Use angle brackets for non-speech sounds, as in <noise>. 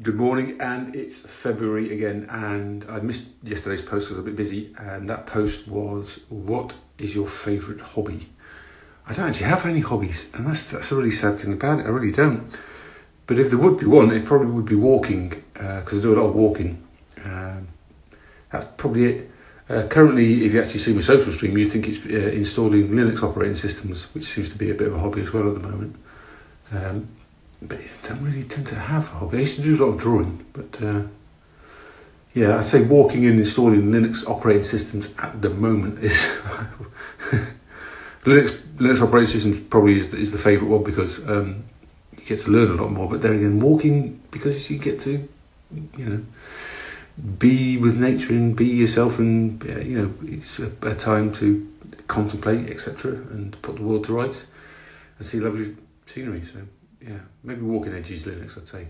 Good morning, and it's February again, and I missed yesterday's post because I was a bit busy, and that post was, "What is your favourite hobby?" I don't actually have any hobbies, and that's that's a really sad thing about it. I really don't. But if there would be one, it probably would be walking, because uh, I do a lot of walking. Um, that's probably it. Uh, currently, if you actually see my social stream, you think it's uh, installing Linux operating systems, which seems to be a bit of a hobby as well at the moment. Um, but I don't really tend to have a hobby. I used to do a lot of drawing, but uh, yeah, I'd say walking and installing Linux operating systems at the moment is <laughs> Linux Linux operating systems probably is, is the favourite one because um, you get to learn a lot more. But then again, walking because you get to you know be with nature and be yourself, and you know it's a, a time to contemplate, etc., and put the world to rights and see lovely scenery. So yeah, maybe walking edges Linux, I'd say.